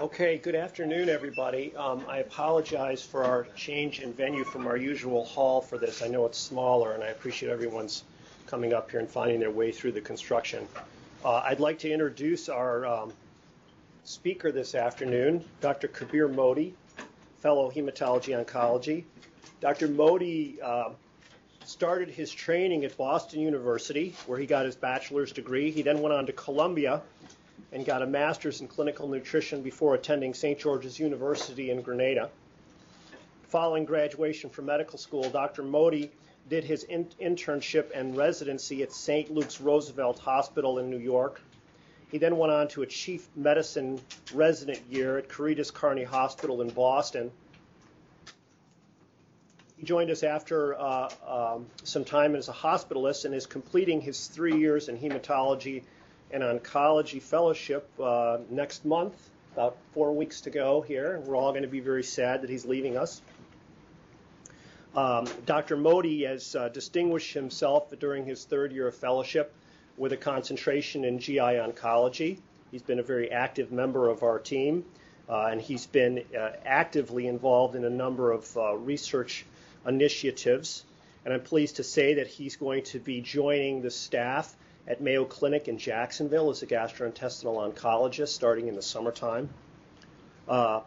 Okay, good afternoon, everybody. Um, I apologize for our change in venue from our usual hall for this. I know it's smaller, and I appreciate everyone's coming up here and finding their way through the construction. Uh, I'd like to introduce our um, speaker this afternoon, Dr. Kabir Mody, fellow hematology oncology. Dr. Mody uh, started his training at Boston University, where he got his bachelor's degree. He then went on to Columbia and got a master's in clinical nutrition before attending St. George's University in Grenada. Following graduation from medical school, Dr. Mody did his in- internship and residency at St. Luke's Roosevelt Hospital in New York. He then went on to a chief medicine resident year at Caritas Carney Hospital in Boston. He joined us after uh, um, some time as a hospitalist and is completing his three years in hematology and oncology fellowship uh, next month, about four weeks to go here. We're all going to be very sad that he's leaving us. Um, Dr. Mody has uh, distinguished himself during his third year of fellowship with a concentration in GI oncology. He's been a very active member of our team, uh, and he's been uh, actively involved in a number of uh, research initiatives. And I'm pleased to say that he's going to be joining the staff at Mayo Clinic in Jacksonville as a gastrointestinal oncologist starting in the summertime. Uh,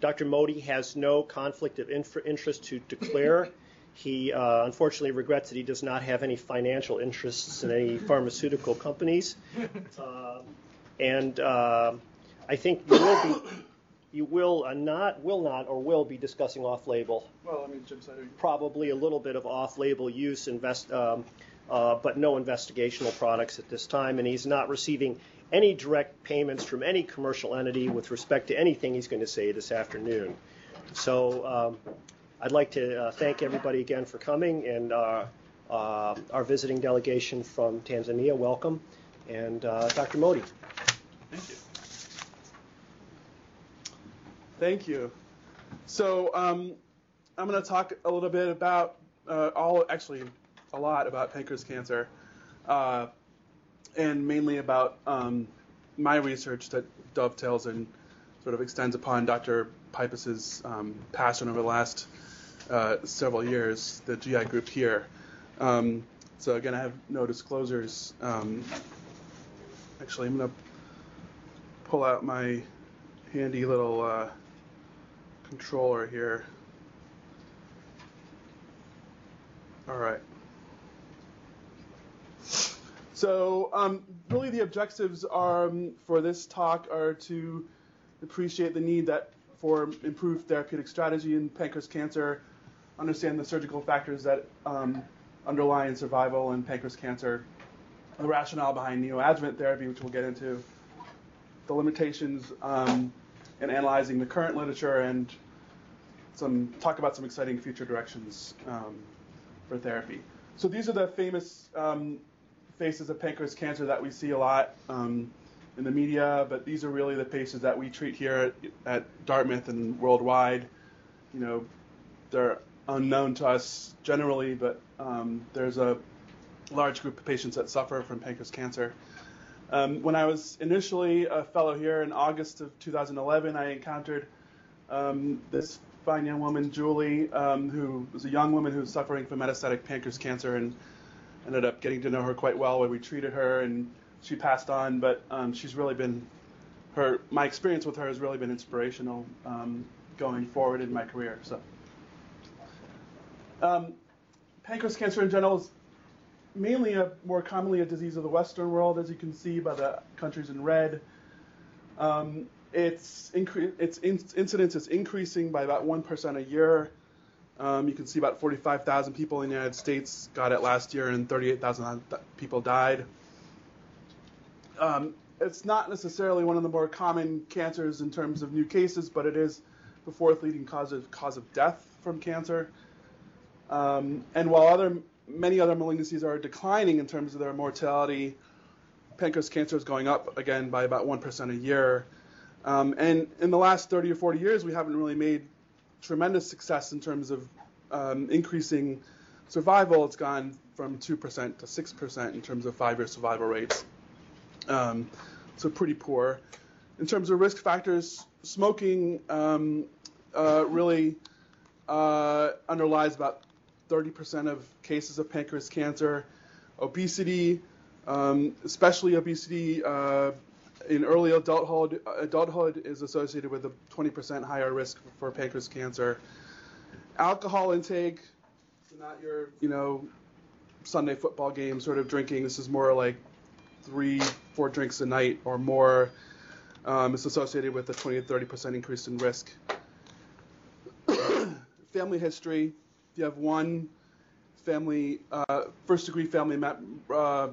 Dr. Mody has no conflict of interest to declare. He uh, unfortunately regrets that he does not have any financial interests in any pharmaceutical companies. Uh, and uh, I think you will be, you will uh, not, will not, or will be discussing off-label. Well, I mean, Jim said probably a little bit of off-label use, invest, um, uh, but no investigational products at this time, and he's not receiving any direct payments from any commercial entity with respect to anything he's going to say this afternoon. So um, I'd like to uh, thank everybody again for coming, and uh, uh, our visiting delegation from Tanzania, welcome, and uh, Dr. Mody. Thank you. Thank you. So um, I'm going to talk a little bit about uh, all, actually, a lot about pancreas cancer, uh, and mainly about um, my research that dovetails and sort of extends upon Dr. Pipas's um, passion over the last uh, several years, the GI group here. Um, so again, I have no disclosures. Um, actually, I'm going to pull out my handy little uh, controller here. All right. So um, really the objectives are, um, for this talk are to appreciate the need that for improved therapeutic strategy in pancreas cancer, understand the surgical factors that um, underlie survival in pancreas cancer, the rationale behind neoadjuvant therapy, which we'll get into, the limitations um, in analyzing the current literature, and some talk about some exciting future directions um, for therapy. So these are the famous um, faces of pancreas cancer that we see a lot um, in the media, but these are really the patients that we treat here at, at Dartmouth and worldwide. You know, they're unknown to us generally, but um, there's a large group of patients that suffer from pancreas cancer. Um, when I was initially a fellow here in August of 2011, I encountered um, this fine young woman, Julie, um, who was a young woman who was suffering from metastatic pancreas cancer and ended up getting to know her quite well when we treated her, and she passed on. But um, she's really been her my experience with her has really been inspirational um, going forward in my career. So, um, pancreas cancer in general is mainly a more commonly a disease of the Western world, as you can see by the countries in red. Um, its, incre- its in- incidence is increasing by about 1% a year. Um, you can see about 45,000 people in the United States got it last year, and 38,000 people died. Um, it's not necessarily one of the more common cancers in terms of new cases, but it is the fourth leading cause of cause of death from cancer. Um, and while other many other malignancies are declining in terms of their mortality, pancreas cancer is going up again by about 1% a year. Um, and in the last 30 or 40 years, we haven't really made tremendous success in terms of um, increasing survival. It's gone from 2% to 6% in terms of five year survival rates. Um, so pretty poor. in terms of risk factors, smoking um, uh, really uh, underlies about 30% of cases of pancreas cancer. Obesity, um, especially obesity uh, in early adulthood, adulthood is associated with a 20% higher risk for pancreas cancer. Alcohol intake, not your, you know, Sunday football game sort of drinking. This is more like three, four drinks a night or more. Um, it's associated with a 20 to 30 percent increase in risk. family history. If you have one family, uh, first degree family, uh,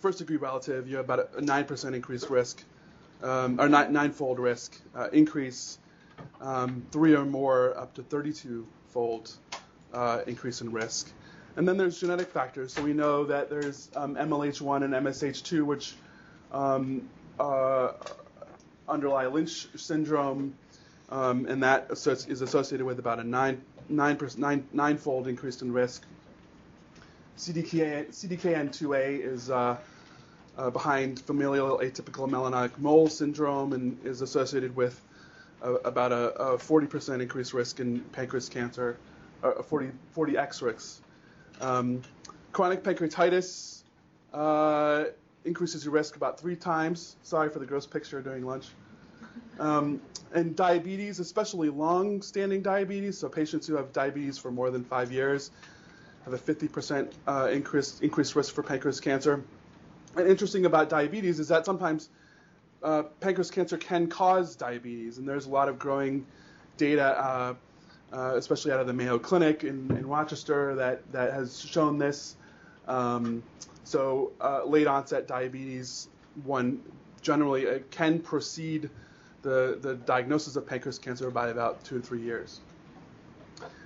first degree relative, you have about a 9 percent increased risk, um, or nine, ninefold risk uh, increase. Um, three or more, up to 32 fold uh, increase in risk. And then there's genetic factors. So we know that there's um, MLH1 and MSH2, which um, uh, underlie Lynch syndrome, um, and that is associated with about a nine, nine, nine, ninefold increase in risk. CDK, CDKN2A is uh, uh, behind familial atypical melanotic mole syndrome and is associated with uh, about a, a, 40% increased risk in pancreas cancer, a 40, 40x risk. Um, chronic pancreatitis uh, increases your risk about three times. Sorry for the gross picture during lunch. Um, and diabetes, especially long-standing diabetes, so patients who have diabetes for more than five years have a 50% uh, increased, increased risk for pancreas cancer. And interesting about diabetes is that sometimes uh, pancreas cancer can cause diabetes, and there's a lot of growing data, uh, uh, especially out of the Mayo Clinic in, in Rochester, that, that has shown this. Um, so uh, late onset diabetes, one generally uh, can precede the, the diagnosis of pancreas cancer by about two to three years.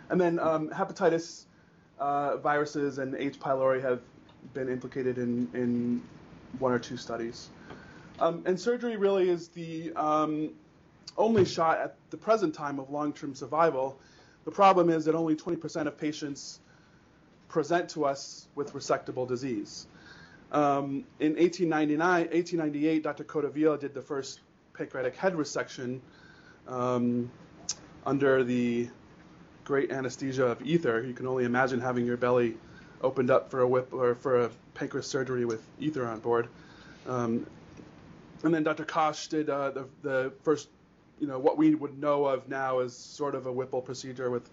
And then um, hepatitis uh, viruses and H. pylori have been implicated in, in one or two studies. Um, and surgery really is the um, only shot at the present time of long-term survival. The problem is that only 20% of patients present to us with resectable disease. Um, in 1899, 1898, Dr. Codivilla did the first pancreatic head resection um, under the great anesthesia of ether. You can only imagine having your belly opened up for a whip or for a pancreas surgery with ether on board. Um, and then Dr. Kausch did uh, the, the first, you know, what we would know of now as sort of a Whipple procedure with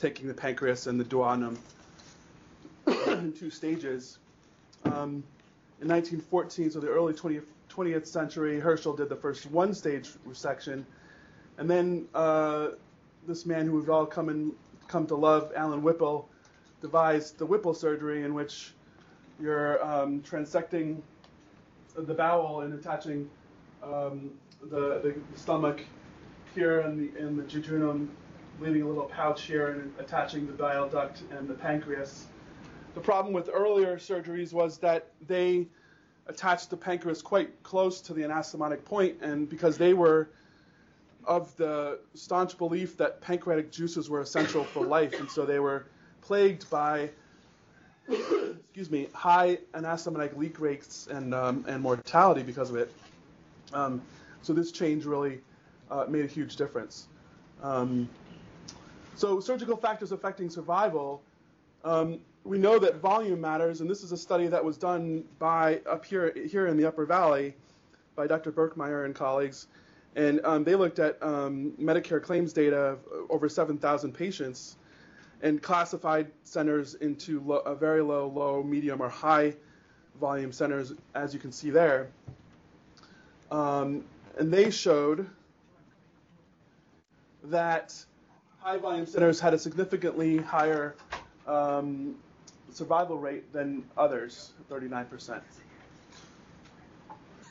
taking the pancreas and the duodenum in two stages. Um, in 1914, so the early 20th, 20th century, Hirschel did the first one-stage resection, and then uh, this man who we've all come and come to love, Allen Whipple, devised the Whipple surgery, in which you're um, transecting the bowel and attaching um, the, the stomach here in the, in the jejunum, leaving a little pouch here and attaching the bile duct and the pancreas. The problem with earlier surgeries was that they attached the pancreas quite close to the anastomotic point, and because they were of the staunch belief that pancreatic juices were essential for life, and so they were plagued by excuse me, high anastomotic leak rates and, um, and mortality because of it. Um, so this change really uh, made a huge difference. Um, so surgical factors affecting survival, um, we know that volume matters, and this is a study that was done by up here here in the Upper Valley by Dr. Birkmeyer and colleagues, and um, they looked at um, Medicare claims data of over 7,000 patients and classified centers into low, a very low, low, medium, or high volume centers, as you can see there. Um, and they showed that high volume centers had a significantly higher um, survival rate than others, 39%.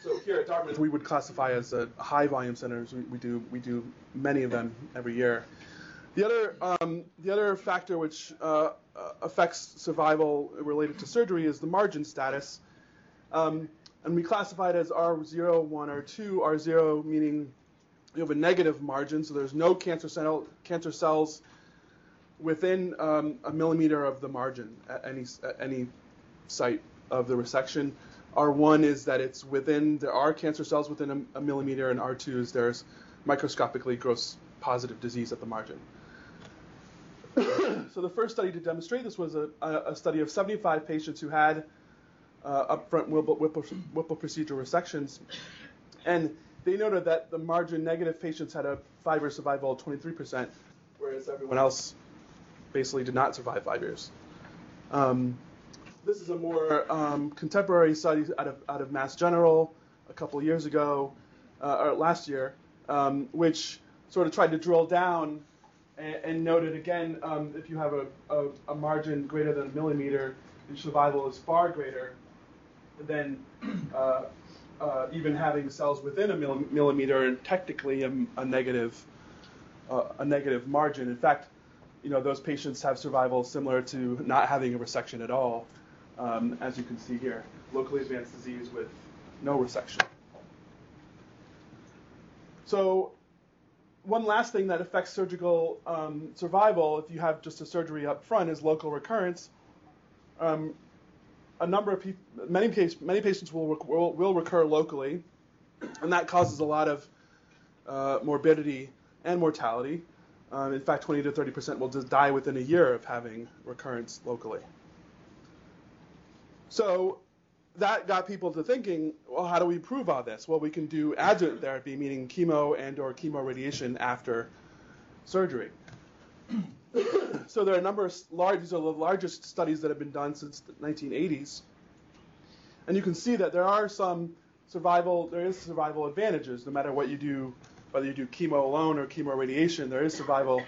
So here at Dartmouth, we would classify as a high volume centers. We, we do we do many of them every year. The other, um, the other factor which uh, affects survival related to surgery is the margin status. Um, and we classify it as R0, 1, or 2. R0 meaning you have a negative margin, so there's no cancer, cell, cancer cells within um, a millimeter of the margin at any, at any site of the resection. R1 is that it's within, there are cancer cells within a, a millimeter, and R2 is there's microscopically gross positive disease at the margin. So the first study to demonstrate this was a, a study of 75 patients who had uh, upfront Whipple, Whipple, Whipple procedure resections, and they noted that the margin negative patients had a five-year survival of 23%, whereas everyone else basically did not survive five years. Um, this is a more um, contemporary study out of, out of Mass General a couple years ago, uh, or last year, um, which sort of tried to drill down and, and noted again um, if you have a, a, a, margin greater than a millimeter, your survival is far greater than uh, uh, even having cells within a millimeter and technically a, a negative uh, a negative margin. In fact, you know those patients have survival similar to not having a resection at all, um, as you can see here, locally advanced disease with no resection. So one last thing that affects surgical um, survival, if you have just a surgery up front, is local recurrence. Um, a number of people, many, many patients will, will, will, recur locally, and that causes a lot of uh, morbidity and mortality. Um, in fact, 20 to 30 percent will die within a year of having recurrence locally. So that got people to thinking, well, how do we improve all this? Well, we can do adjuvant therapy, meaning chemo and or chemoradiation after surgery. so there are a number of large, these are the largest studies that have been done since the 1980s. And you can see that there are some survival, there is survival advantages no matter what you do, whether you do chemo alone or chemoradiation, there is survival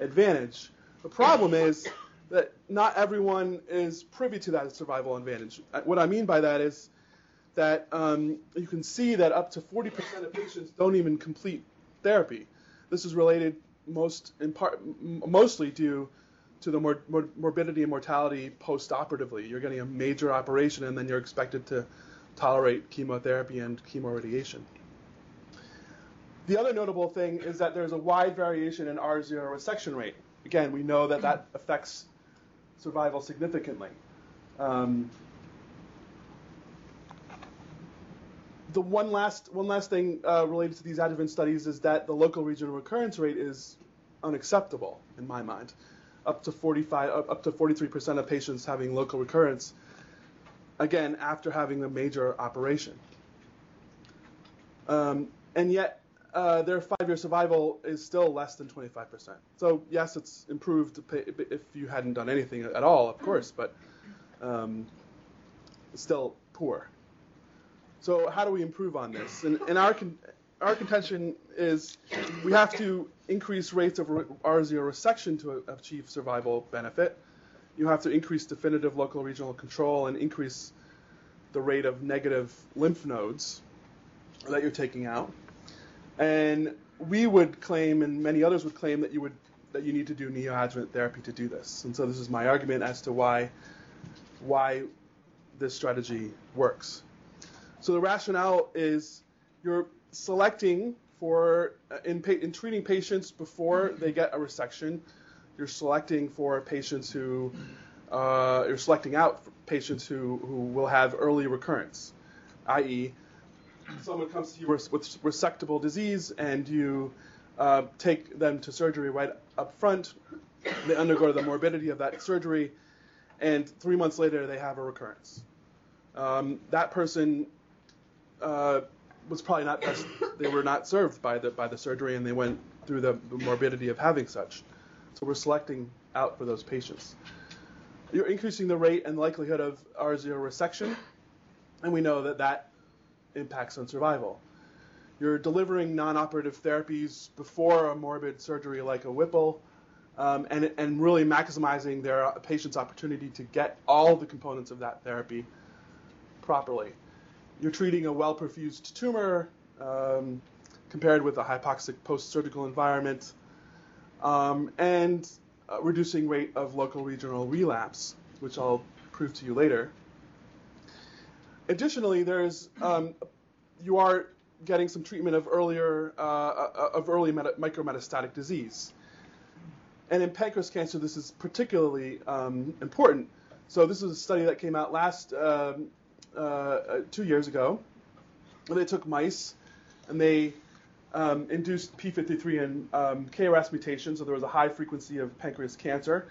advantage. The problem is that not everyone is privy to that survival advantage. Uh, what I mean by that is that um, you can see that up to 40% of patients don't even complete therapy. This is related most in part, mostly due to the mor- mor- morbidity and mortality post-operatively. You're getting a major operation and then you're expected to tolerate chemotherapy and chemoradiation. The other notable thing is that there's a wide variation in R0 resection rate. Again, we know that that affects survival significantly. Um, the one last one last thing uh, related to these adjuvant studies is that the local regional recurrence rate is unacceptable in my mind. Up to 45, up to 43% of patients having local recurrence, again after having a major operation. Um, and yet, uh, their five-year survival is still less than 25%. So yes, it's improved if you hadn't done anything at all, of course, but um, still poor. So how do we improve on this? And, and our con- our contention is we have to increase rates of R0 resection to achieve survival benefit. You have to increase definitive local regional control and increase the rate of negative lymph nodes that you're taking out. And we would claim, and many others would claim, that you would that you need to do neoadjuvant therapy to do this. And so this is my argument as to why why this strategy works. So the rationale is you're selecting for uh, in, in treating patients before they get a resection. You're selecting for patients who uh, you're selecting out patients who, who will have early recurrence, i.e., someone comes to you with resectable disease and you uh, take them to surgery right up front. They undergo the morbidity of that surgery, and three months later they have a recurrence. Um, that person uh, was probably not best, they were not served by the by the surgery, and they went through the, morbidity of having such. So we're selecting out for those patients. You're increasing the rate and likelihood of R0 resection, and we know that that impacts on survival. You're delivering non-operative therapies before a morbid surgery like a Whipple, um, and, and really maximizing their patient's opportunity to get all the components of that therapy properly. You're treating a well-perfused tumor um, compared with a hypoxic post-surgical environment, um, and reducing rate of local regional relapse, which I'll prove to you later. Additionally, there's um, you are getting some treatment of earlier uh, of early meta- micrometastatic disease, and in pancreas cancer, this is particularly um, important. So this is a study that came out last um, uh, uh, two years ago. They took mice and they um, induced P53 and um, KRAS mutations, so there was a high frequency of pancreas cancer.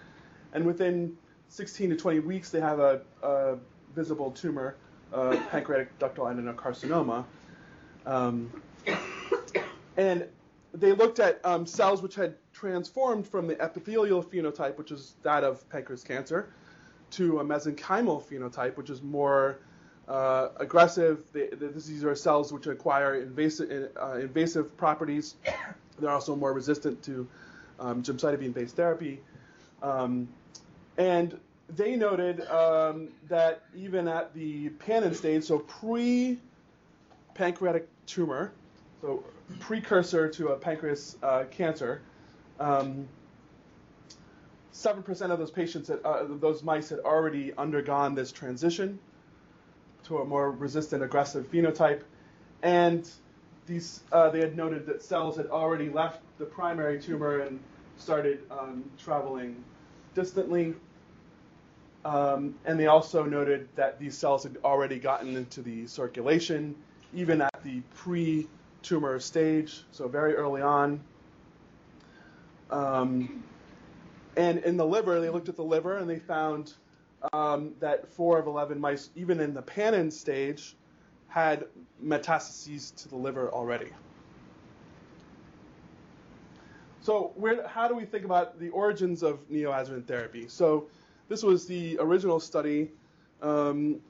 And within 16 to 20 weeks, they have a, a visible tumor, uh, pancreatic ductal adenocarcinoma. Um, and they looked at um, cells which had transformed from the epithelial phenotype, which is that of pancreas cancer, to a mesenchymal phenotype, which is more uh, aggressive. They, these are cells which acquire invasive, uh, invasive properties. They're also more resistant to um, gemcitabine-based therapy. Um, and they noted um, that even at the PanIN stage, so pre-pancreatic tumor, so precursor to a pancreas uh, cancer, um, 7% of those patients, had, uh, those mice had already undergone this transition to a more resistant aggressive phenotype. And these, uh, they had noted that cells had already left the primary tumor and started um, traveling distantly. Um, and they also noted that these cells had already gotten into the circulation, even at the pre tumor stage, so very early on. Um, and in the liver, they looked at the liver and they found um, that four of 11 mice, even in the PanIN stage, had metastases to the liver already. So, where, how do we think about the origins of neoadjuvant therapy? So, this was the original study um,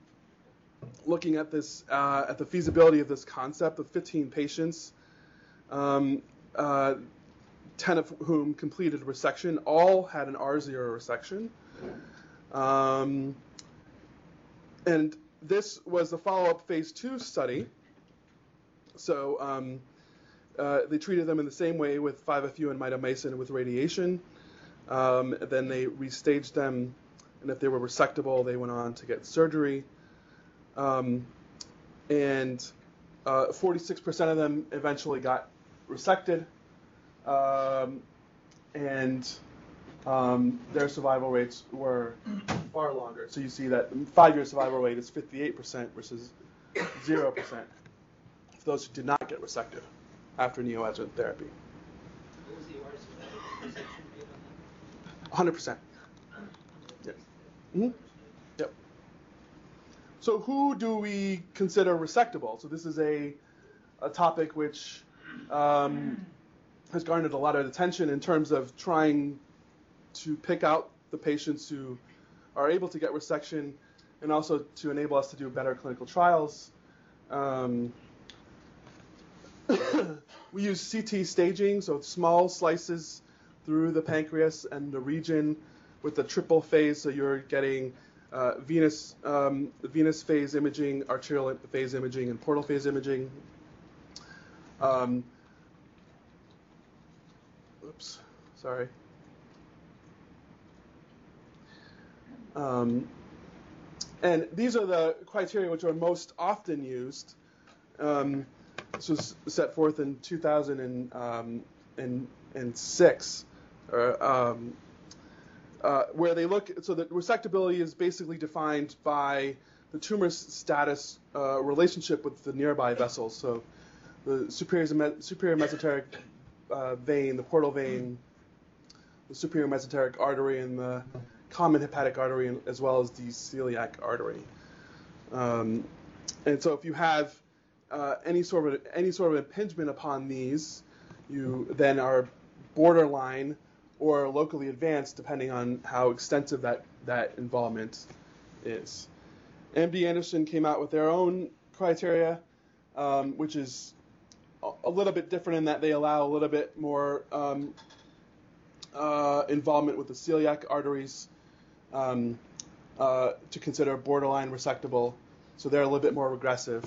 looking at this, uh, at the feasibility of this concept of 15 patients, um, uh, 10 of whom completed resection. All had an R0 resection. Um, and this was the follow-up phase two study. So um, uh, they treated them in the same way with 5-FU and mitomycin with radiation. Um, then they restaged them, and if they were resectable, they went on to get surgery. Um, and uh, 46% of them eventually got resected, um, and um, their survival rates were far longer. So you see that five-year survival rate is 58% versus 0% for those who did not get resected after neoadjuvant therapy. 100% hmm Yep. So who do we consider resectable? So this is a, a topic which um, has garnered a lot of attention in terms of trying to pick out the patients who are able to get resection and also to enable us to do better clinical trials. Um, we use CT staging, so small slices through the pancreas and the region with the triple phase, so you're getting uh, venous, um, venous phase imaging, arterial phase imaging, and portal phase imaging. Um, oops, sorry. Um, and these are the criteria which are most often used. Um, this was set forth in 2006, um, uh, where they look. So that resectability is basically defined by the tumor status uh, relationship with the nearby vessels. So the superior, superior mesenteric uh, vein, the portal vein, the superior mesenteric artery, and the common hepatic artery as well as the celiac artery. Um, and so if you have uh, any sort of any sort of impingement upon these, you then are borderline or locally advanced depending on how extensive that, that involvement is. MD Anderson came out with their own criteria, um, which is a little bit different in that they allow a little bit more um, uh, involvement with the celiac arteries um, uh, to consider borderline resectable. So they're a little bit more regressive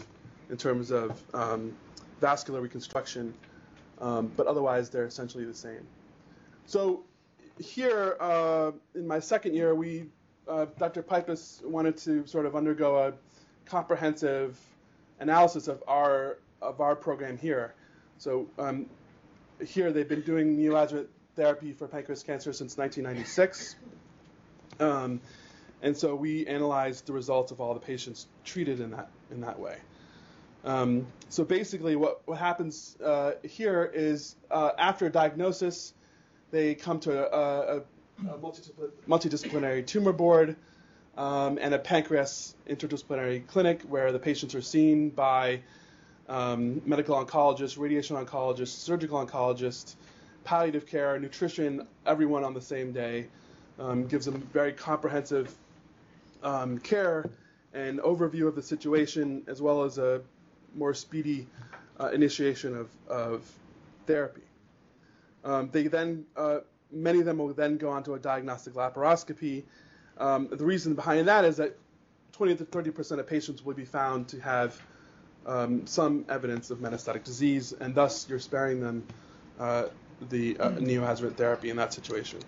in terms of um, vascular reconstruction, um, but otherwise they're essentially the same. So here uh, in my second year, we uh, Dr. Pipas wanted to sort of undergo a comprehensive analysis of our of our program here. So um, here they've been doing neoadjuvant therapy for pancreas cancer since 1996. Um, And so we analyzed the results of all the patients treated in that in that way. Um, so basically, what what happens uh, here is uh, after a diagnosis, they come to a, a, a multidisciplinary tumor board um, and a pancreas interdisciplinary clinic where the patients are seen by um, medical oncologists, radiation oncologists, surgical oncologists, palliative care, nutrition, everyone on the same day. Um, gives them very comprehensive um, care and overview of the situation, as well as a more speedy uh, initiation of, of therapy. Um, they then, uh, many of them will then go on to a diagnostic laparoscopy. Um, the reason behind that is that 20 to 30 percent of patients will be found to have um, some evidence of metastatic disease, and thus you're sparing them uh, the uh, neoadjuvant therapy in that situation.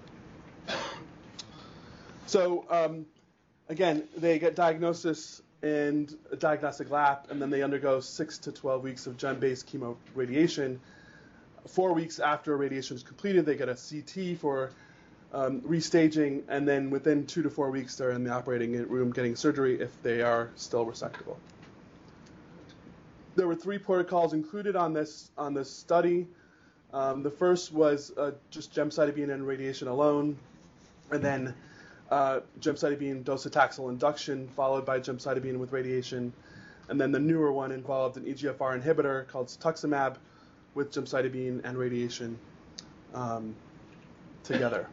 So um, again, they get diagnosis and a diagnostic lap, and then they undergo six to 12 weeks of gem-based chemoradiation. Four weeks after radiation is completed, they get a CT for um, restaging, and then within two to four weeks, they're in the operating room getting surgery if they are still resectable. There were three protocols included on this on this study. Um, the first was uh, just gemcitabine and radiation alone, and then uh, gemcitabine docetaxel induction, followed by gemcitabine with radiation, and then the newer one involved an EGFR inhibitor called cetuximab with gemcitabine and radiation um, together.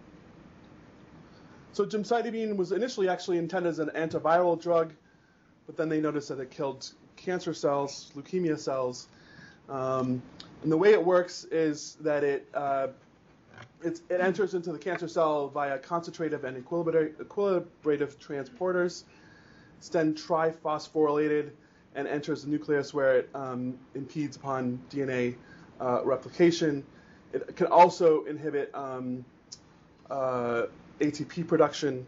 So gemcitabine was initially actually intended as an antiviral drug, but then they noticed that it killed cancer cells, leukemia cells. Um, and the way it works is that it uh, it enters into the cancer cell via concentrative and equilibrative transporters. It's then triphosphorylated and enters the nucleus where it um, impedes upon DNA uh, replication. It can also inhibit um, uh, ATP production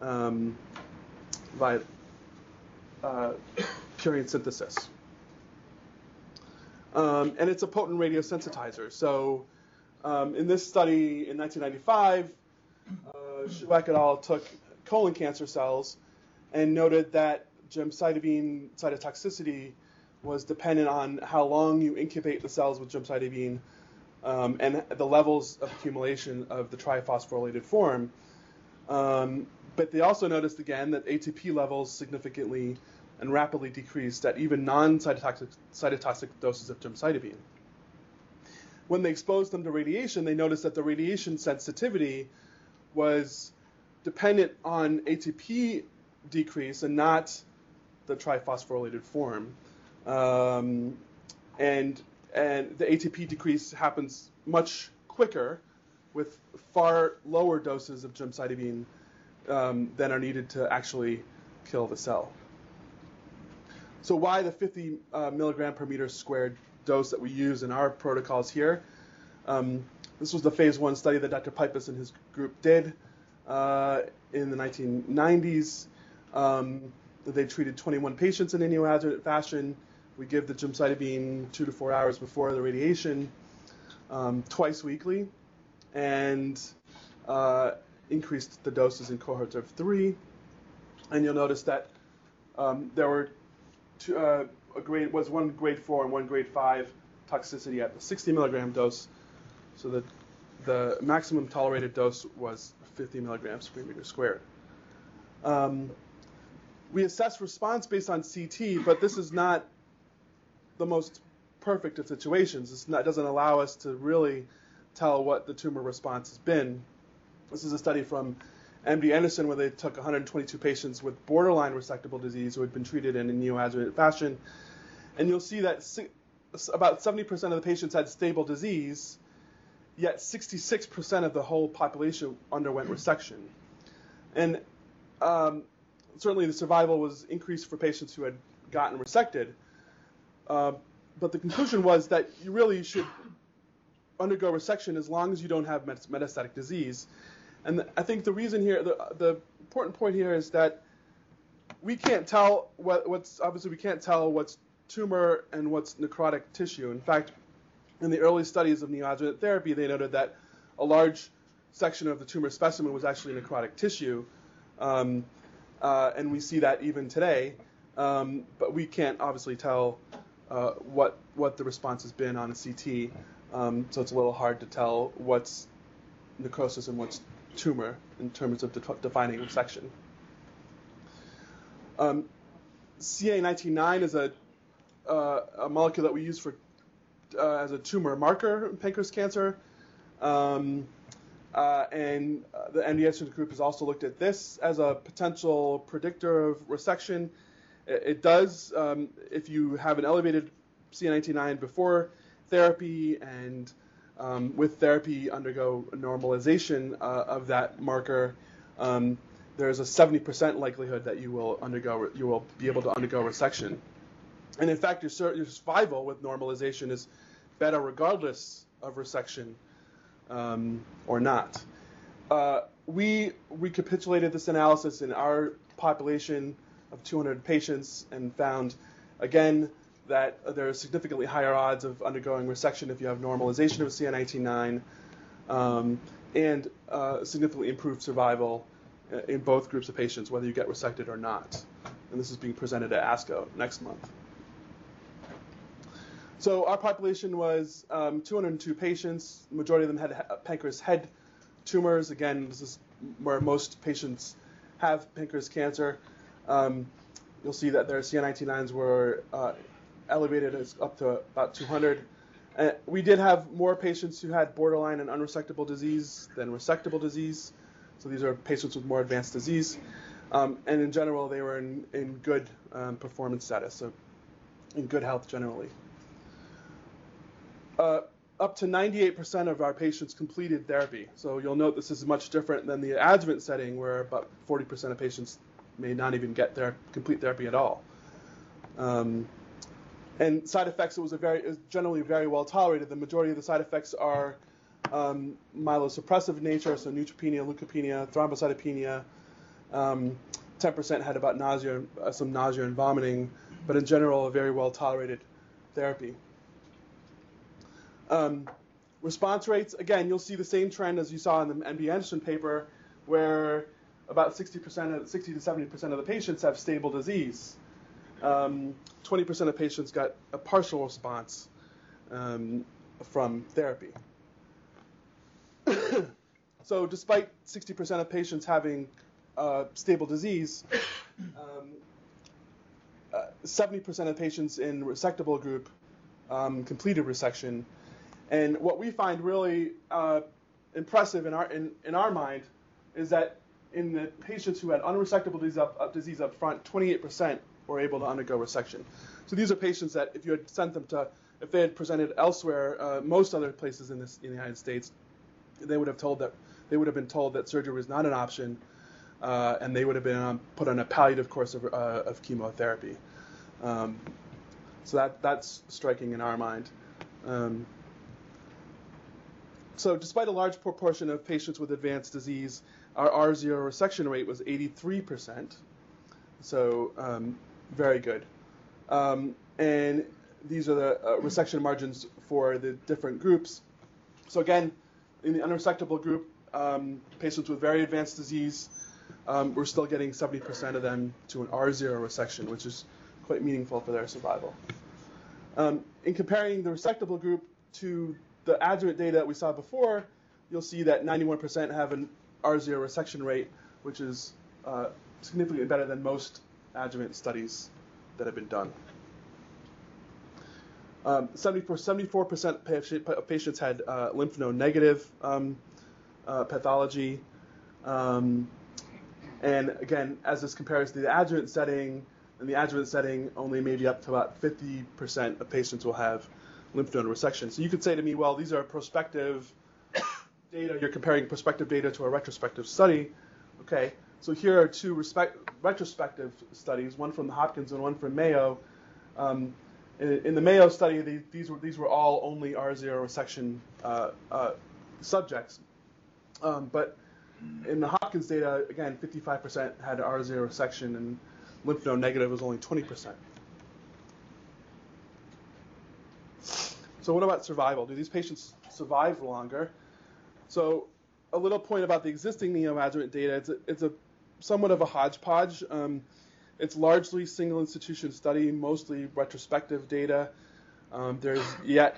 um, via uh, purine synthesis. Um, and it's a potent radiosensitizer. So um, in this study in 1995, uh, et al. took colon cancer cells and noted that gemcitabine cytotoxicity was dependent on how long you incubate the cells with gemcitabine um, and the levels of accumulation of the triphosphorylated form. Um, but they also noticed again that ATP levels significantly and rapidly decreased at even non-cytotoxic cytotoxic doses of gemcitabine. When they exposed them to radiation, they noticed that the radiation sensitivity was dependent on ATP decrease and not the triphosphorylated form. Um, and and the ATP decrease happens much quicker with far lower doses of gemcitabine um, than are needed to actually kill the cell. So why the 50 uh, milligram per meter squared dose that we use in our protocols here? Um, this was the phase one study that Dr. Pipas and his group did uh, in the 1990s. Um, they treated 21 patients in a neoadjuvant fashion we give the gemcitabine two to four hours before the radiation, um, twice weekly, and uh, increased the doses in cohorts of three. And you'll notice that um, there were two, uh, a grade was one grade four and one grade five toxicity at the 60 milligram dose. So the the maximum tolerated dose was 50 milligrams per meter squared. Um, we assess response based on CT, but this is not the most perfect of situations. Not, it doesn't allow us to really tell what the tumor response has been. This is a study from MD Anderson where they took 122 patients with borderline resectable disease who had been treated in a neoadjuvant fashion. And you'll see that about 70% of the patients had stable disease, yet 66% of the whole population underwent resection. And um, certainly the survival was increased for patients who had gotten resected. Uh, but the conclusion was that you really should undergo resection as long as you don't have metastatic disease. And I think the reason here, the, the important point here is that we can't tell what, what's obviously we can't tell what's tumor and what's necrotic tissue. In fact, in the early studies of neoadjuvant therapy, they noted that a large section of the tumor specimen was actually necrotic tissue. Um, uh, and we see that even today. Um, but we can't obviously tell uh, what what the response has been on a CT, um, so it's a little hard to tell what's necrosis and what's tumor in terms of de- defining resection. Um, CA19-9 is a, uh, a molecule that we use for uh, as a tumor marker in pancreas cancer. Um, uh, and uh, the MD group has also looked at this as a potential predictor of resection. It, does, um, if you have an elevated CA19-9 before therapy and um, with therapy undergo normalization uh, of that marker, um, there's a 70% likelihood that you will undergo you will be able to undergo resection. And in fact, your, your survival with normalization is better regardless of resection um, or not. Uh, we recapitulated this analysis in our population of 200 patients and found, again, that there are significantly higher odds of undergoing resection if you have normalization of CA19-9 um, and uh, significantly improved survival uh, in both groups of patients, whether you get resected or not. And this is being presented at ASCO next month. So our population was um, 202 patients. The majority of them had pancreas head tumors. Again, this is where most patients have pancreas cancer. Um, you'll see that their CA19-9s were uh, elevated as up to about 200. Uh, we did have more patients who had borderline and unresectable disease than resectable disease. So these are patients with more advanced disease. Um, and in general, they were in, in good um, performance status, so in good health generally. Uh, up to 98% of our patients completed therapy. So you'll note this is much different than the adjuvant setting, where about 40% of patients may not even get their complete therapy at all. Um, and side effects, it was a very, it generally very well tolerated. The majority of the side effects are um, myelosuppressive nature, so neutropenia, leukopenia, thrombocytopenia. Um, 10% had about nausea, uh, some nausea and vomiting, but in general, a very well tolerated therapy. Um, response rates, again, you'll see the same trend as you saw in the MD Anderson paper, where about 60% of 60 to 70% of the patients have stable disease. Um, 20% of patients got a partial response um, from therapy. so, despite 60% of patients having uh, stable disease, um, uh, 70% of patients in resectable group um, completed resection. And what we find really uh, impressive in our in, in our mind is that in the patients who had unresectable disease up, up, disease up front, 28% were able to undergo resection. So these are patients that if you had sent them to, if they had presented elsewhere, uh, most other places in, this, in the United States, they would have told that they would have been told that surgery was not an option, uh, and they would have been um, put on a palliative course of, uh, of chemotherapy. Um, so that that's striking in our mind. Um, so despite a large proportion of patients with advanced disease, our R0 resection rate was 83%. So um, very good. Um, and these are the uh, resection margins for the different groups. So again, in the unresectable group, um, patients with very advanced disease, um, we're still getting 70% of them to an R0 resection, which is quite meaningful for their survival. Um, in comparing the resectable group to the adjuvant data that we saw before, you'll see that 91% have an R0 resection rate, which is uh, significantly better than most adjuvant studies that have been done. Um, 74, 74% of patients had uh, lymph node negative um, uh, pathology. Um, and again, as this compares to the adjuvant setting, in the adjuvant setting, only maybe up to about 50% of patients will have lymph node resection. So you could say to me, well, these are prospective data. You're comparing prospective data to a retrospective study. Okay, so here are two respect, retrospective studies, one from the Hopkins and one from Mayo. Um, in, in, the Mayo study, the, these, were, these were all only R0 resection uh, uh, subjects. Um, but in the Hopkins data, again, 55% had R0 resection and lymph node negative was only 20%. So what about survival? Do these patients survive longer? So a little point about the existing neoadjuvant data. It's a, it's a somewhat of a hodgepodge. Um, it's largely single institution study, mostly retrospective data. Um, there's yet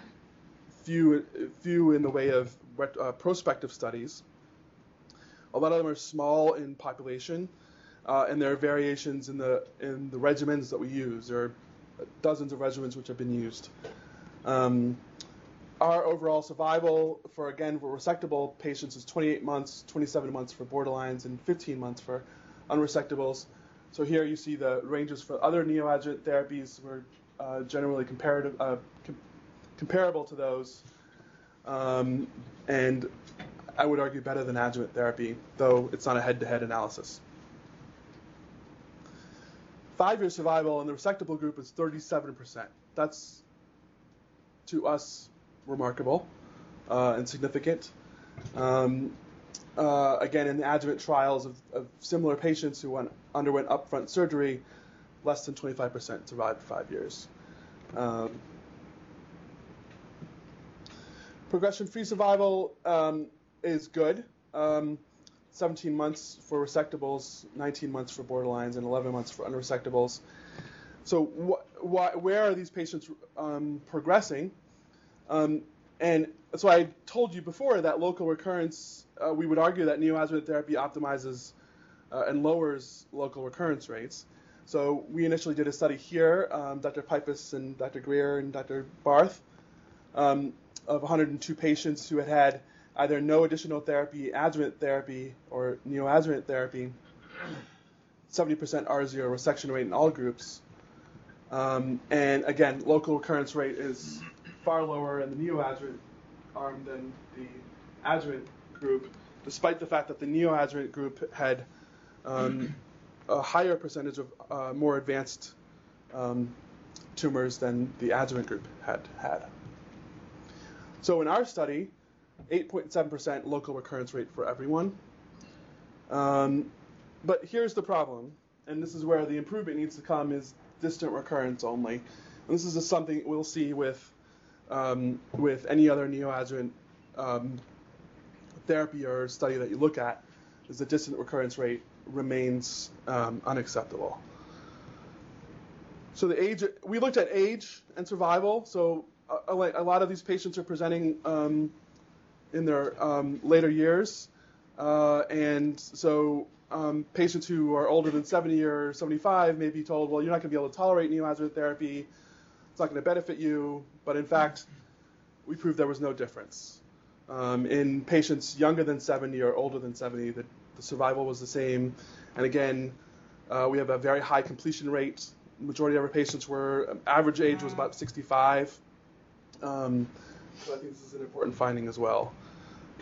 few few in the way of ret- uh, prospective studies. A lot of them are small in population, uh, and there are variations in the in the regimens that we use. There are dozens of regimens which have been used. Um, our overall survival for again for resectable patients is 28 months, 27 months for borderlines, and 15 months for unresectables. So here you see the ranges for other neoadjuvant therapies were uh, generally comparative, uh, com- comparable to those, um, and I would argue better than adjuvant therapy, though it's not a head-to-head analysis. Five-year survival in the resectable group is 37%. That's to us remarkable uh, and significant. Um, uh, again, in the adjuvant trials of, of similar patients who went, underwent upfront surgery, less than 25% survived five years. Um, Progression-free survival um, is good. Um, 17 months for resectables, 19 months for borderlines, and 11 months for unresectables. So, wh- wh- where are these patients um, progressing? Um, and so I told you before that local recurrence, uh, we would argue that neoadjuvant therapy optimizes uh, and lowers local recurrence rates. So we initially did a study here, um, Dr. Pipas and Dr. Greer and Dr. Barth, um, of 102 patients who had had either no additional therapy, adjuvant therapy, or neoadjuvant therapy, 70% R0 resection rate in all groups. Um, and again, local recurrence rate is far lower in the neoadjuvant arm than the adjuvant group, despite the fact that the neoadjuvant group had um, a higher percentage of uh, more advanced um, tumors than the adjuvant group had had. So in our study, 8.7% local recurrence rate for everyone. Um, but here's the problem, and this is where the improvement needs to come: is distant recurrence only. And this is something we'll see with um, with any other neoadjuvant um, therapy or study that you look at, is the distant recurrence rate remains um, unacceptable. So the age, we looked at age and survival. So a, a lot of these patients are presenting um, in their um, later years, uh, and so um, patients who are older than 70 or 75 may be told, well, you're not going to be able to tolerate neoadjuvant therapy. It's not going to benefit you. But in fact, we proved there was no difference. Um, in patients younger than 70 or older than 70, the, the survival was the same. And again, uh, we have a very high completion rate. Majority of our patients were, average age was about 65. Um, so I think this is an important finding as well.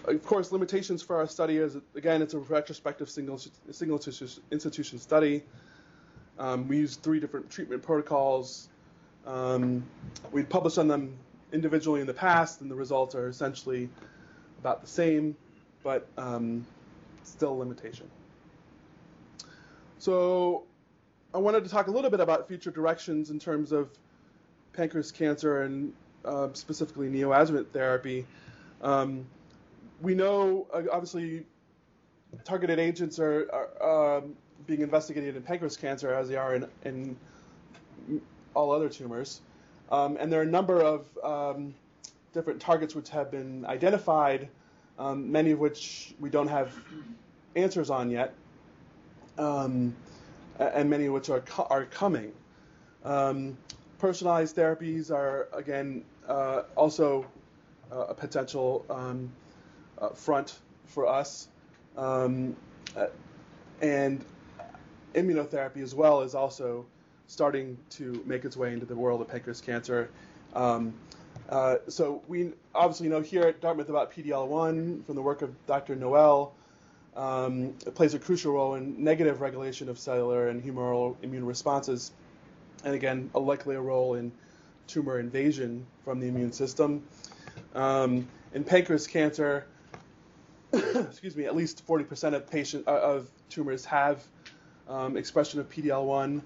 Of course, limitations for our study is, again, it's a retrospective single, single institution study. Um, we used three different treatment protocols. Um, we published on them individually in the past, and the results are essentially about the same, but um, still a limitation. So I wanted to talk a little bit about future directions in terms of pancreas cancer and uh, specifically neoadjuvant therapy. Um, we know, uh, obviously, targeted agents are, are um, being investigated in pancreas cancer as they are in, in all other tumors. Um, and there are a number of um, different targets which have been identified, um, many of which we don't have answers on yet, um, and many of which are, co- are coming. Um, personalized therapies are, again, uh, also uh, a potential um, uh, front for us. Uh, and immunotherapy as well is also starting to make its way into the world of pancreas cancer. Um, uh, so we obviously know here at Dartmouth about PDL1 from the work of Dr. Noelle. Um, it plays a crucial role in negative regulation of cellular and humoral immune responses, and again, a likely a role in tumor invasion from the immune system. Um, in pancreas cancer, excuse me, at least 40% of patient uh, of tumors have um, expression of PDL1.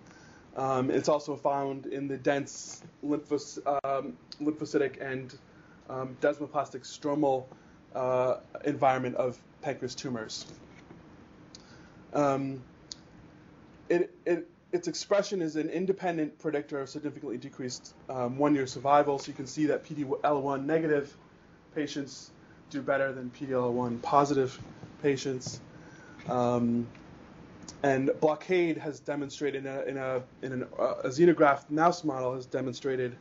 Um, it's also found in the dense lymphos, um, lymphocytic and um, desmoplastic stromal uh, environment of pancreas tumors. Um, it, it, its expression is an independent predictor of significantly decreased um, one-year survival. So you can see that PD-L1 negative patients do better than PD-L1 positive patients. Um, and blockade has demonstrated in a, in a, in an, uh, a xenograft mouse model has demonstrated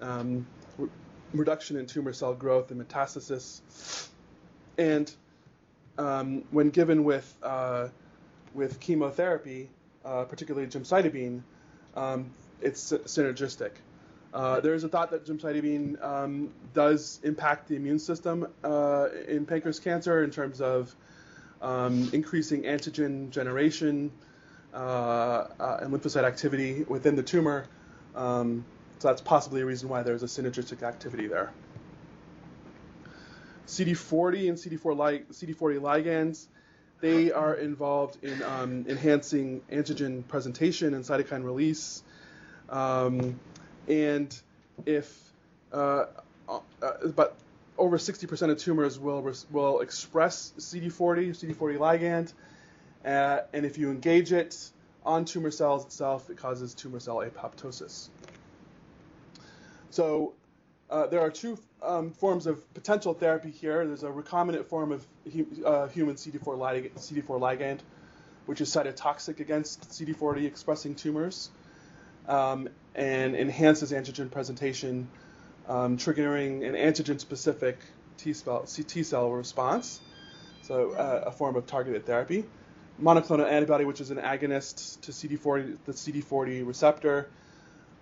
um, re- reduction in tumor cell growth and metastasis. And um, when given with uh, with chemotherapy, uh, particularly gemcitabine, um, it's synergistic. Uh, there is a thought that gemcitabine um, does impact the immune system uh, in pancreas cancer in terms of um, increasing antigen generation uh, uh, and lymphocyte activity within the tumor. Um, so that's possibly a reason why there's a synergistic activity there. CD40 and CD4 li- CD40 ligands, they are involved in um, enhancing antigen presentation and cytokine release. Um, and if uh, uh, but over 60% of tumors will will express CD40, CD40 ligand, uh, and if you engage it on tumor cells itself, it causes tumor cell apoptosis. So uh, there are two um, forms of potential therapy here. There's a recombinant form of uh, human CD4 ligand, CD4 ligand, which is cytotoxic against CD40 expressing tumors um, and enhances antigen presentation, um, triggering an antigen specific T cell, T cell response. So, uh, a form of targeted therapy. Monoclonal antibody, which is an agonist to CD40, the CD40 receptor.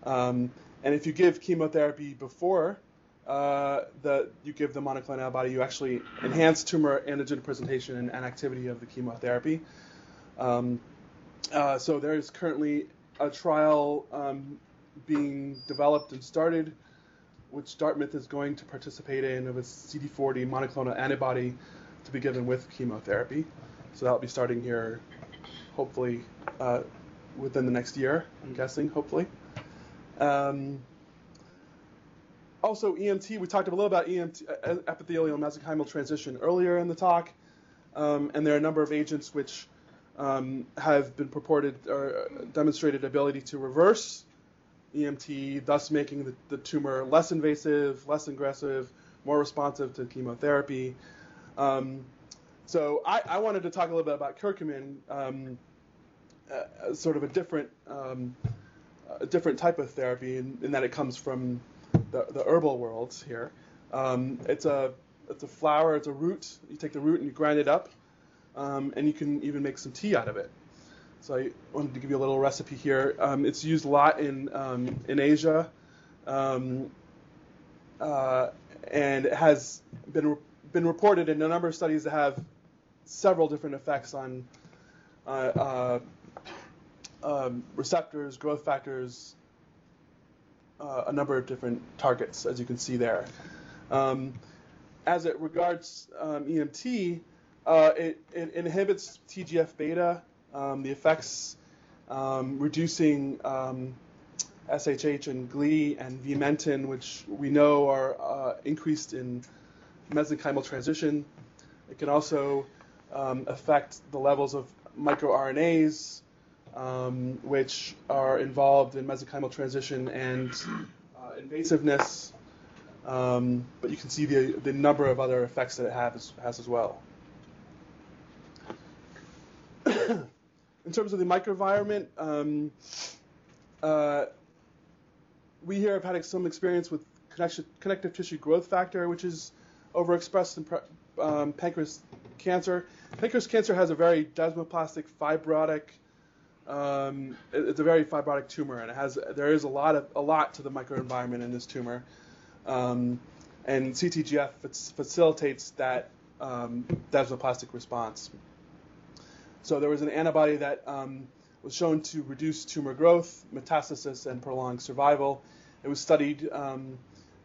Um, and if you give chemotherapy before uh, the, you give the monoclonal antibody, you actually enhance tumor antigen presentation and, and activity of the chemotherapy. Um, uh, so there is currently a trial um, being developed and started, which Dartmouth is going to participate in of a CD40 monoclonal antibody to be given with chemotherapy. So that'll be starting here, hopefully uh, within the next year. I'm guessing, hopefully. Um, also, EMT, we talked a little about EMT, uh, epithelial mesenchymal transition earlier in the talk, um, and there are a number of agents which um, have been purported or demonstrated ability to reverse EMT, thus making the, the tumor less invasive, less aggressive, more responsive to chemotherapy. Um, so I, I, wanted to talk a little bit about curcumin, um, uh, sort of a different, um, a different type of therapy, in, in that it comes from the, the herbal world here. Um, it's a it's a flower, it's a root. You take the root and you grind it up, um, and you can even make some tea out of it. So I wanted to give you a little recipe here. Um, it's used a lot in um, in Asia, um, uh, and it has been been reported in a number of studies that have several different effects on uh, uh, um, receptors, growth factors, uh, a number of different targets, as you can see there. Um, as it regards um, EMT, uh, it, it, inhibits TGF beta, um, the effects um, reducing SHH um, and GLI and Vimentin, which we know are uh, increased in mesenchymal transition. It can also um, affect the levels of microRNAs, um, which are involved in mesenchymal transition and uh, invasiveness. Um, but you can see the, the number of other effects that it has, has as well. In terms of the microenvironment, um, uh, we here have had some experience with connective tissue growth factor, which is overexpressed in um, pancreas cancer. Pancreas cancer has a very desmoplastic, fibrotic um, it, it's a very fibrotic tumor, and it has there is a lot of a lot to the microenvironment in this tumor, um, and CTGF facilitates that um, desmoplastic response. So there was an antibody that um, was shown to reduce tumor growth, metastasis, and prolong survival. It was studied um,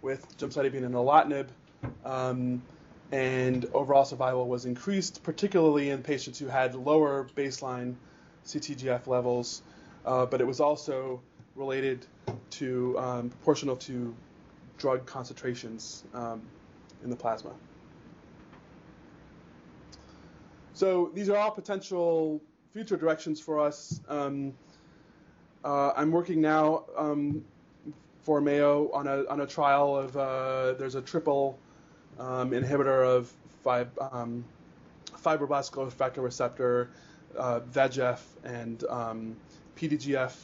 with gemcitabine and erlotinib, um, and overall survival was increased, particularly in patients who had lower baseline CTGF levels, uh, but it was also related to um, proportional to drug concentrations um, in the plasma. So these are all potential future directions for us. Um, uh, I'm working now um, for Mayo on a on a trial of uh, there's a triple um, inhibitor of fib, um, fibroblast growth factor receptor, uh, VEGF, and um, PDGF,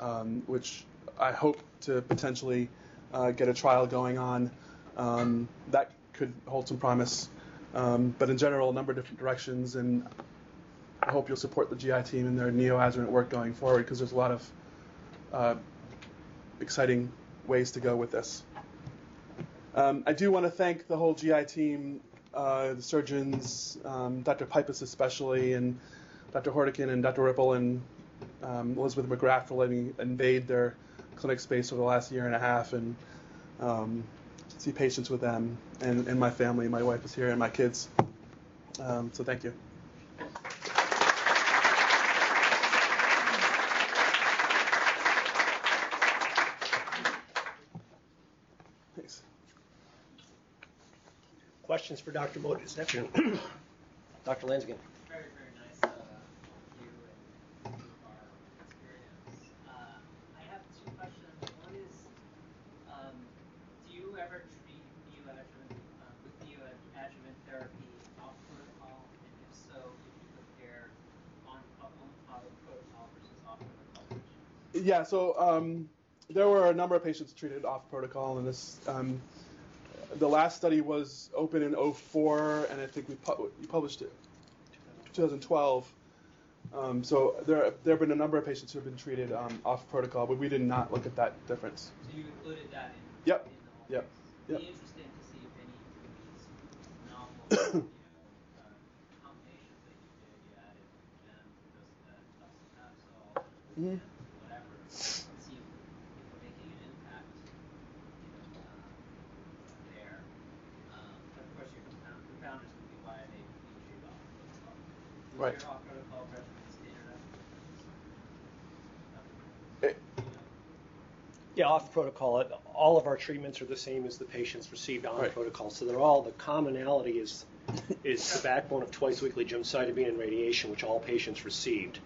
um, which I hope to potentially uh, get a trial going on. Um, that could hold some promise. Um, but in general, a number of different directions, and I hope you'll support the GI team in their neoadjuvant work going forward because there's a lot of uh, exciting ways to go with this. Um, I do want to thank the whole GI team, uh, the surgeons, um, Dr. Pipas especially, and Dr. Hourdequin and Dr. Ripple and um, Elizabeth McGrath for letting me invade their clinic space over the last year and a half and see patients with them and, and my family. My wife is here and my kids. Um, so thank you. Thanks. Questions for Dr. Afternoon? Dr. Lansing. Very, very nice uh, view and view of our experience. Uh, I have two questions. One is, um, do you ever treat neoadjuvant uh, with neoadjuvant therapy off protocol? And if so, could you compare on on auto protocol versus off protocol patients? Yeah, so um, there were a number of patients treated off protocol, and this um, the last study was open in 04, and I think we pu- you published it 2012. Um, so there there have been a number of patients who have been treated um, off protocol, but we did not look at that difference. So you included that in, Yep. in the Yep. Yep. Be interesting to see if any of these novel, you know, uh, combinations that you did, you added gem, just uh, docetaxel, Mhm. whatever, see if if we're making an impact, you know, uh, there. Um, but of course, your confound, confounders would be why they being treated off protocol. Was Right. your off protocol regimen standardized? It- You know? Yeah, off protocol. All of our treatments are the same as the patients received on Right. protocol. So they're all the commonality is is the backbone of twice weekly gemcitabine and radiation, which all patients received.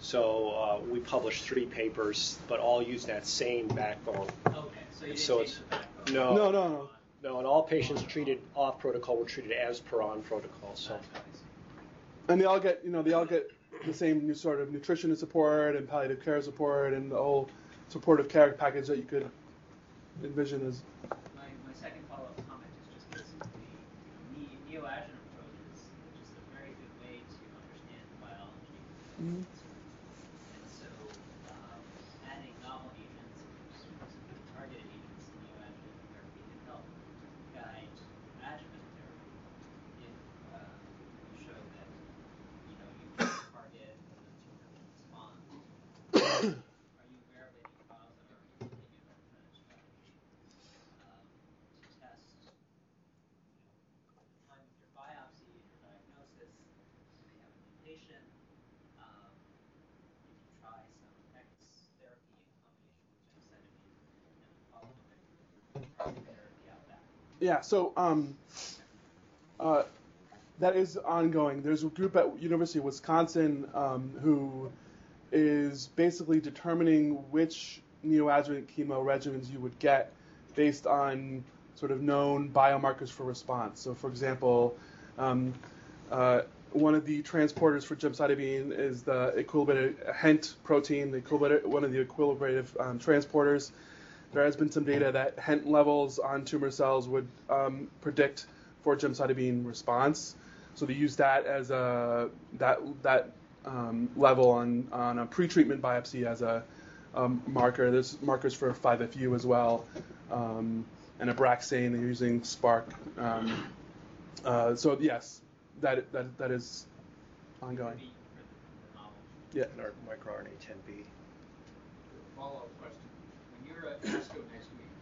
So uh, we published three papers, but all use that same backbone. Okay, so you didn't So it's- the backbone. No, No, no, no. no, and all patients treated off protocol were treated as per on protocol. So That's what I see. And they all get you know they all get the same new sort of nutrition and support and palliative care support and the whole supportive care package that you could envision as. My, my second follow-up comment is just this, the ne- neoadjuvant approach is just a very good way to understand the biology. Of Mhm. cancer. And so, um, adding novel agents, specifically targeted agents to neoadjuvant therapy can help guide adjuvant therapy if, uh, you show that, you know, you can target and the tumor can respond. Are you aware of any trials that are looking at that kind of strategy? um, to test, you know, at the time of your biopsy and your diagnosis, you may have a mutation. Um, you can try some X therapy in combination with gemcitabine and then follow up therapy out that. Yeah, so um, uh, that is ongoing. There's a group at University of Wisconsin um, who is basically determining which neoadjuvant chemo regimens you would get based on sort of known biomarkers for response. So, for example, um, uh, one of the transporters for gemcitabine is the equilibrated HENT protein, the one of the equilibrative um, transporters. There has been some data that HENT levels on tumor cells would um, predict for gemcitabine response. So they use that as a that that um, level on on a pretreatment biopsy as a um, marker. There's markers for 5FU as well, um, and Abraxane. They're using SPARC. Um, uh, so yes, that that that is ongoing. Be for the, the novel. Yeah. and our microRNA 10B. Follow-up question. At ASCO next week,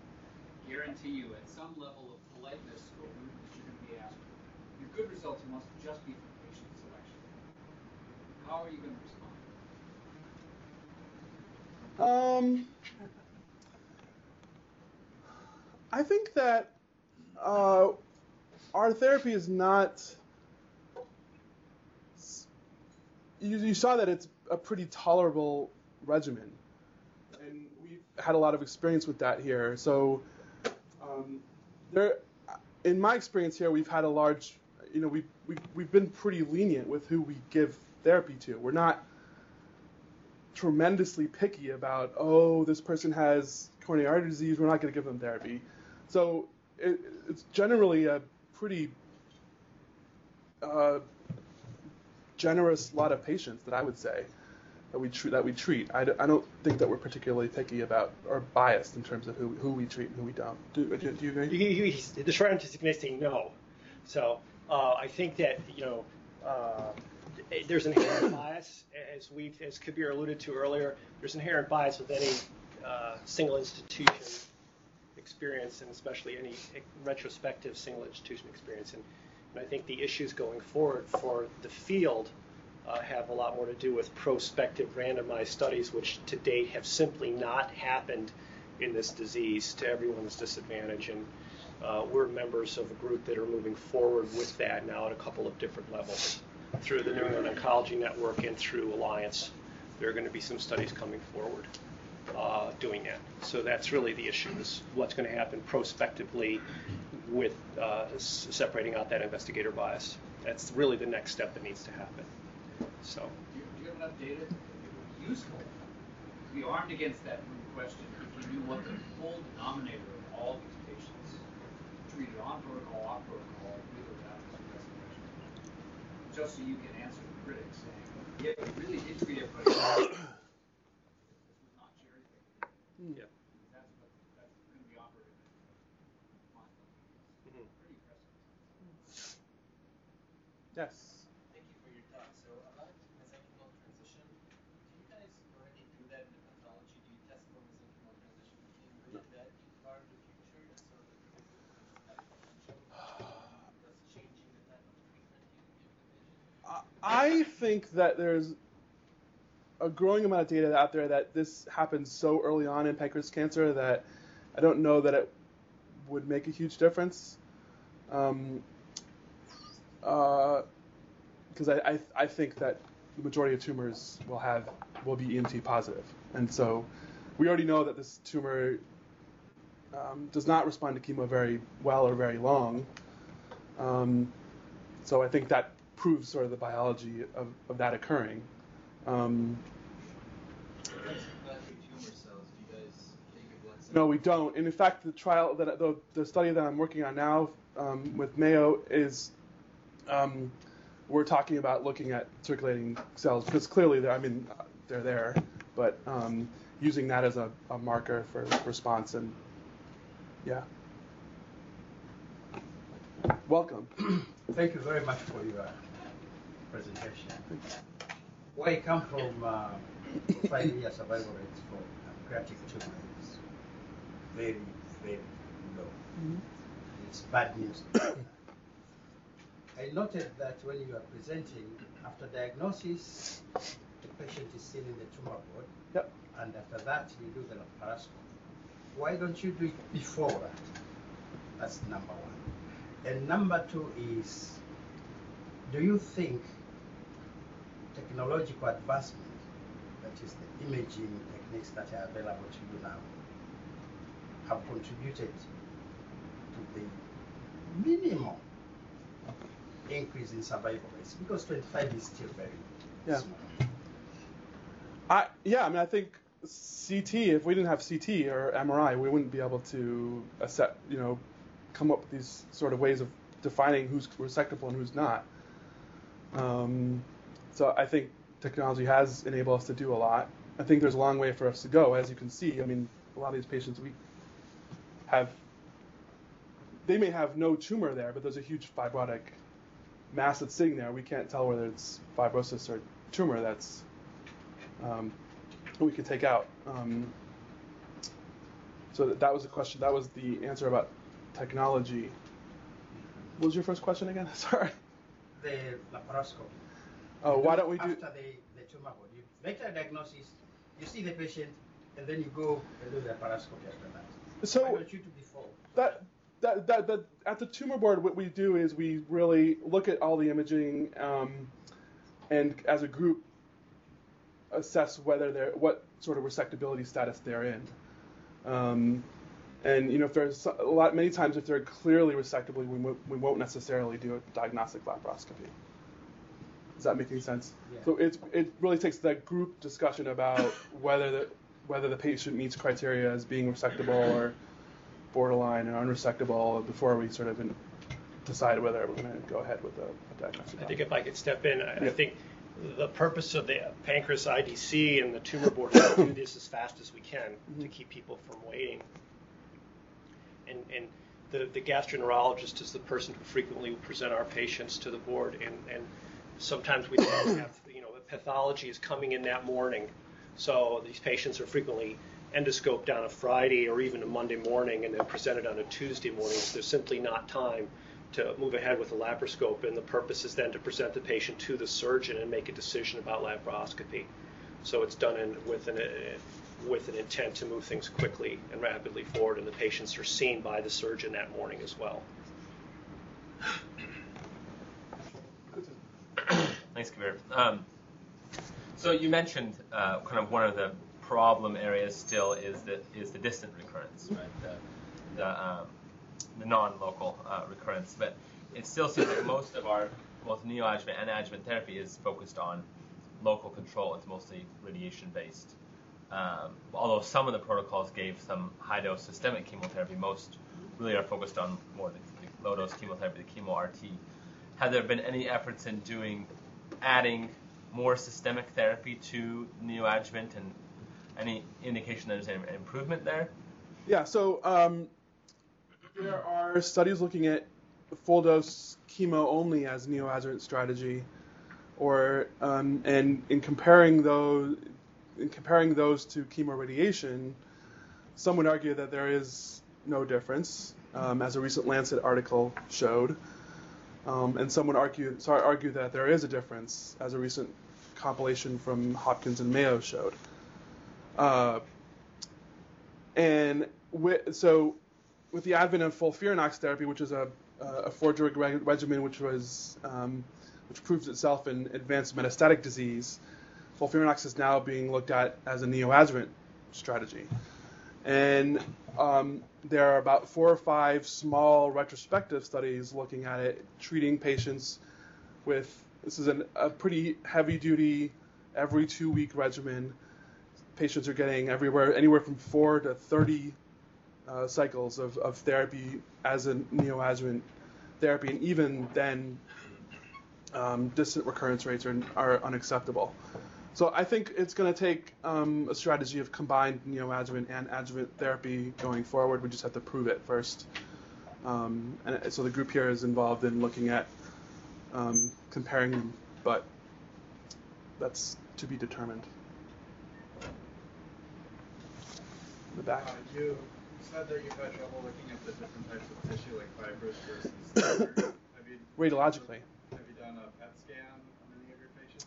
guarantee you at some level of politeness or rudeness you're going to be asked, your good results must just be from patient selection. How are you going to respond? Um, I think that uh, our therapy is not. you, you saw that it's a pretty tolerable regimen, had a lot of experience with that here. So, um, there, in my experience here, we've had a large, you know, we've, we've, we've been pretty lenient with who we give therapy to. We're not tremendously picky about, oh, this person has coronary artery disease, we're not going to give them therapy. So it, it's generally a pretty uh, generous lot of patients that I would say that we treat. That we treat. I, d- I don't think that we're particularly picky about or biased in terms of who, who we treat and who we don't. Do, do, do you agree? You- you- the short answer is say no. So uh, I think that you know uh, there's inherent bias, as we as Kabir alluded to earlier. There's inherent bias with any uh, single institution experience, and especially any retrospective single institution experience. And, and I think the issues going forward for the field uh, have a lot more to do with prospective randomized studies, which to date have simply not happened in this disease to everyone's disadvantage. And uh, we're members of a group that are moving forward with that now at a couple of different levels through the New England Oncology Network and through Alliance. There are going to be some studies coming forward uh, doing that. So that's really the issue: is what's going to happen prospectively with uh, separating out that investigator bias. That's really the next step that needs to happen. So. Do you, do you have enough data that it would be useful to be armed against that root question if you knew what the full denominator of all these patients treated on protocol, off protocol, with or without? Just so you can answer the critics saying, yeah, we really did treat everybody. This was not cherry picking. Yeah. That's what, that's going to be operating. on. Mhm. Pretty impressive. Yes. Thank you for your talk. So about mesenchymal transition, do you guys already do that in the pathology? Do you test for mesenchymal transition? And will that be part of the future so that the patients have potential? Thus changing the type of treatment you give the patient? I think that there's a growing amount of data out there that this happens so early on in pancreas cancer that I don't know that it would make a huge difference. Um, because I, I, I think that the majority of tumors will have will be EMT positive, and so we already know that this tumor um, does not respond to chemo very well or very long. Um, so I think that proves sort of the biology of, of that occurring. Um, no, we don't. And in fact, the trial, that the, the study that I'm working on now um, with Mayo is um, we're talking about looking at circulating cells because clearly, I mean, they're there, but um, using that as a, a marker for response and yeah. Welcome. Thank you very much for your presentation. Where I come from, uh, five-year survival rates for pancreatic tumor is very, very low. It's bad news. I noted that when you are presenting, after diagnosis, the patient is seen in the tumor board, Yep. and after that, you do the laparoscopy. Why don't you do it before that? That's number one. And number two is, do you think technological advancement, that is the imaging techniques that are available to you now, have contributed to the minimum increase in survival rates? Because 25 is still very Yeah. small. I yeah, I mean, I think CT. If we didn't have CT or MRI, we wouldn't be able to assess, you know, come up with these sort of ways of defining who's resectable and who's not. Um, so I think technology has enabled us to do a lot. I think there's a long way for us to go, as you can see. I mean, a lot of these patients we have, they may have no tumor there, but there's a huge fibrotic mass that's sitting there. We can't tell whether it's fibrosis or tumor that's um, we could take out. Um, so that, that was the question. That was the answer about technology. What was your first question again? Sorry. The laparoscopy. Oh, why do don't we do? after the, the tumor board? You make a diagnosis, you see the patient, and then you go and do the laparoscopy after that. So Why don't you do before? that that, that, that at the tumor board, what we do is we really look at all the imaging. Um, and as a group assess whether they're what sort of resectability status they're in. Um, and you know, if there's a lot, many times if they're clearly resectable, we, we won't necessarily do a diagnostic laparoscopy. Does that make any sense? Yeah. So it's, it really takes that group discussion about whether the whether the patient meets criteria as being resectable or borderline or unresectable before we sort of in, decide whether we're going to go ahead with a, a diagnostic. I think if I could step in, I, I think the purpose of the pancreas IDC and the tumor board is to do this as fast as we can to Mhm. keep people from waiting. And, and the, the gastroenterologist is the person who frequently will present our patients to the board, and, and sometimes we don't have, you know, the pathology is coming in that morning. So these patients are frequently endoscoped on a Friday or even a Monday morning and then presented on a Tuesday morning. So there's simply not time to move ahead with a laparoscope, and the purpose is then to present the patient to the surgeon and make a decision about laparoscopy. So it's done in, with an with an intent to move things quickly and rapidly forward, and the patients are seen by the surgeon that morning as well. Thanks, Kabir. Um, so you mentioned uh, kind of one of the problem areas still is the is the distant recurrence, right? The the, um, the non-local uh, recurrence, but it still seems like most of our both neoadjuvant and adjuvant therapy is focused on local control. It's mostly radiation based. Um, although some of the protocols gave some high dose systemic chemotherapy, most really are focused on more the, the low dose chemotherapy, the chemo RT. Have there been any efforts in doing adding more systemic therapy to neoadjuvant and any indication there's any improvement there? Yeah, so um, there are studies looking at full dose chemo only as neoadjuvant strategy, or um, and in comparing those in comparing those to chemoradiation, some would argue that there is no difference, um, as a recent Lancet article showed, um, and some would argue sorry, argue that there is a difference, as a recent compilation from Hopkins and Mayo showed. Uh, and with, so, with the advent of FOLFIRINOX therapy, which is a, a four-drug reg- regimen which was um, which proves itself in advanced metastatic disease, FOLFIRINOX is now being looked at as a neoadjuvant strategy. And um, there are about four or five small retrospective studies looking at it, treating patients with this is an, a pretty heavy-duty, every two-week regimen patients are getting everywhere anywhere from four to 30 uh, cycles of, of therapy as a neoadjuvant therapy, and even then, um, distant recurrence rates are, are unacceptable. So I think it's going to take um, a strategy of combined neoadjuvant and adjuvant therapy going forward. We just have to prove it first. Um, and so the group here is involved in looking at um, comparing them, but that's to be determined. In the back. Uh, you said that you've had trouble looking at the different types of tissue, like fibrous versus have you Radiologically. Have you done a PET scan on any of your patients?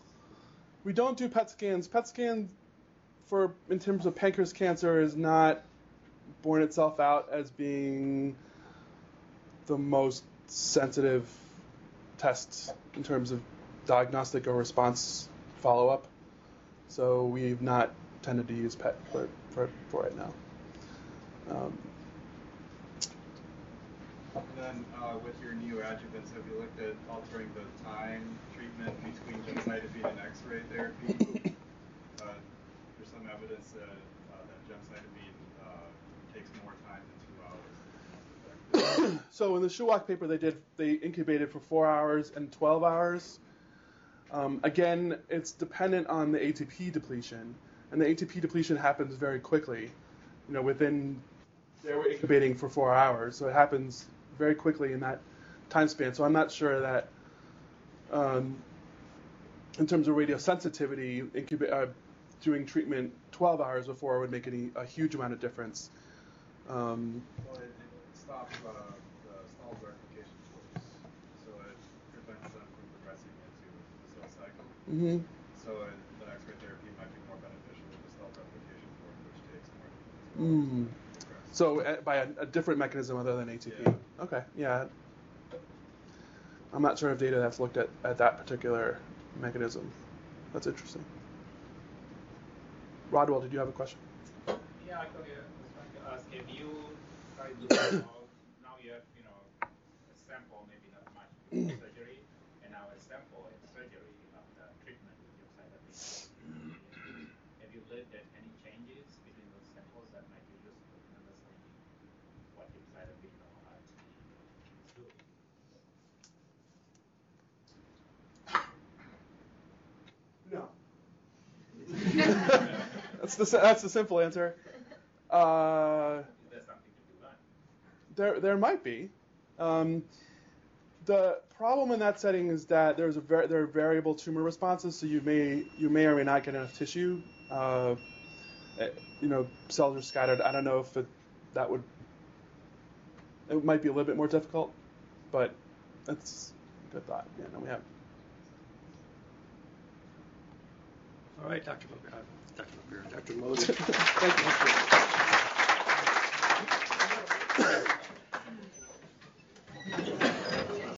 We don't do PET scans. PET scan for in terms of pancreas cancer is not borne itself out as being the most sensitive test in terms of diagnostic or response follow up. So we've not tended to use PET for, for, for it now. Um, And then uh, with your new neoadjuvants, have you looked at altering the time treatment between gemcitabine and X-ray therapy? uh, there's some evidence that, uh, that gemcitabine uh, takes more time than two hours. so in the Shewach paper, they did they incubated for four hours and 12 hours. Um, again, it's dependent on the ATP depletion, and the ATP depletion happens very quickly. You know, within they were incubating for four hours, so it happens very quickly in that time span. So I'm not sure that, um, in terms of radiosensitivity, incuba- uh, doing treatment 12 hours before would make any a huge amount of difference. Um, Well, it, it stops uh, the stall replication forks, so it prevents them from progressing into the cell cycle. mhm. So it, the X-ray therapy might be more beneficial with the stall replication forks, which takes more. Mm. So uh, by a, a different mechanism other than ATP. Yeah. Okay, yeah. I'm not sure of data that's looked at at that particular mechanism. That's interesting. Rodwell, did you have a question? Yeah, actually, I was trying to ask if you try to now you have, you know, a sample, maybe not much before surgery, and now a sample in surgery after treatment with your cytopenia. Have you looked at any changes between those samples that might be useful in understanding what your cytopenia actually is doing? No. That's the that's the simple answer. Uh, there there might be. Um, the problem in that setting is that there's a ver- there are variable tumor responses, so you may you may or may not get enough tissue. Uh, eh, you know, cells are scattered. I don't know if it, that would. It might be a little bit more difficult, but that's a good thought. Yeah, no, we have. All right, Dr. Mabir, Dr. Mabir, Dr. Mody. Thank you.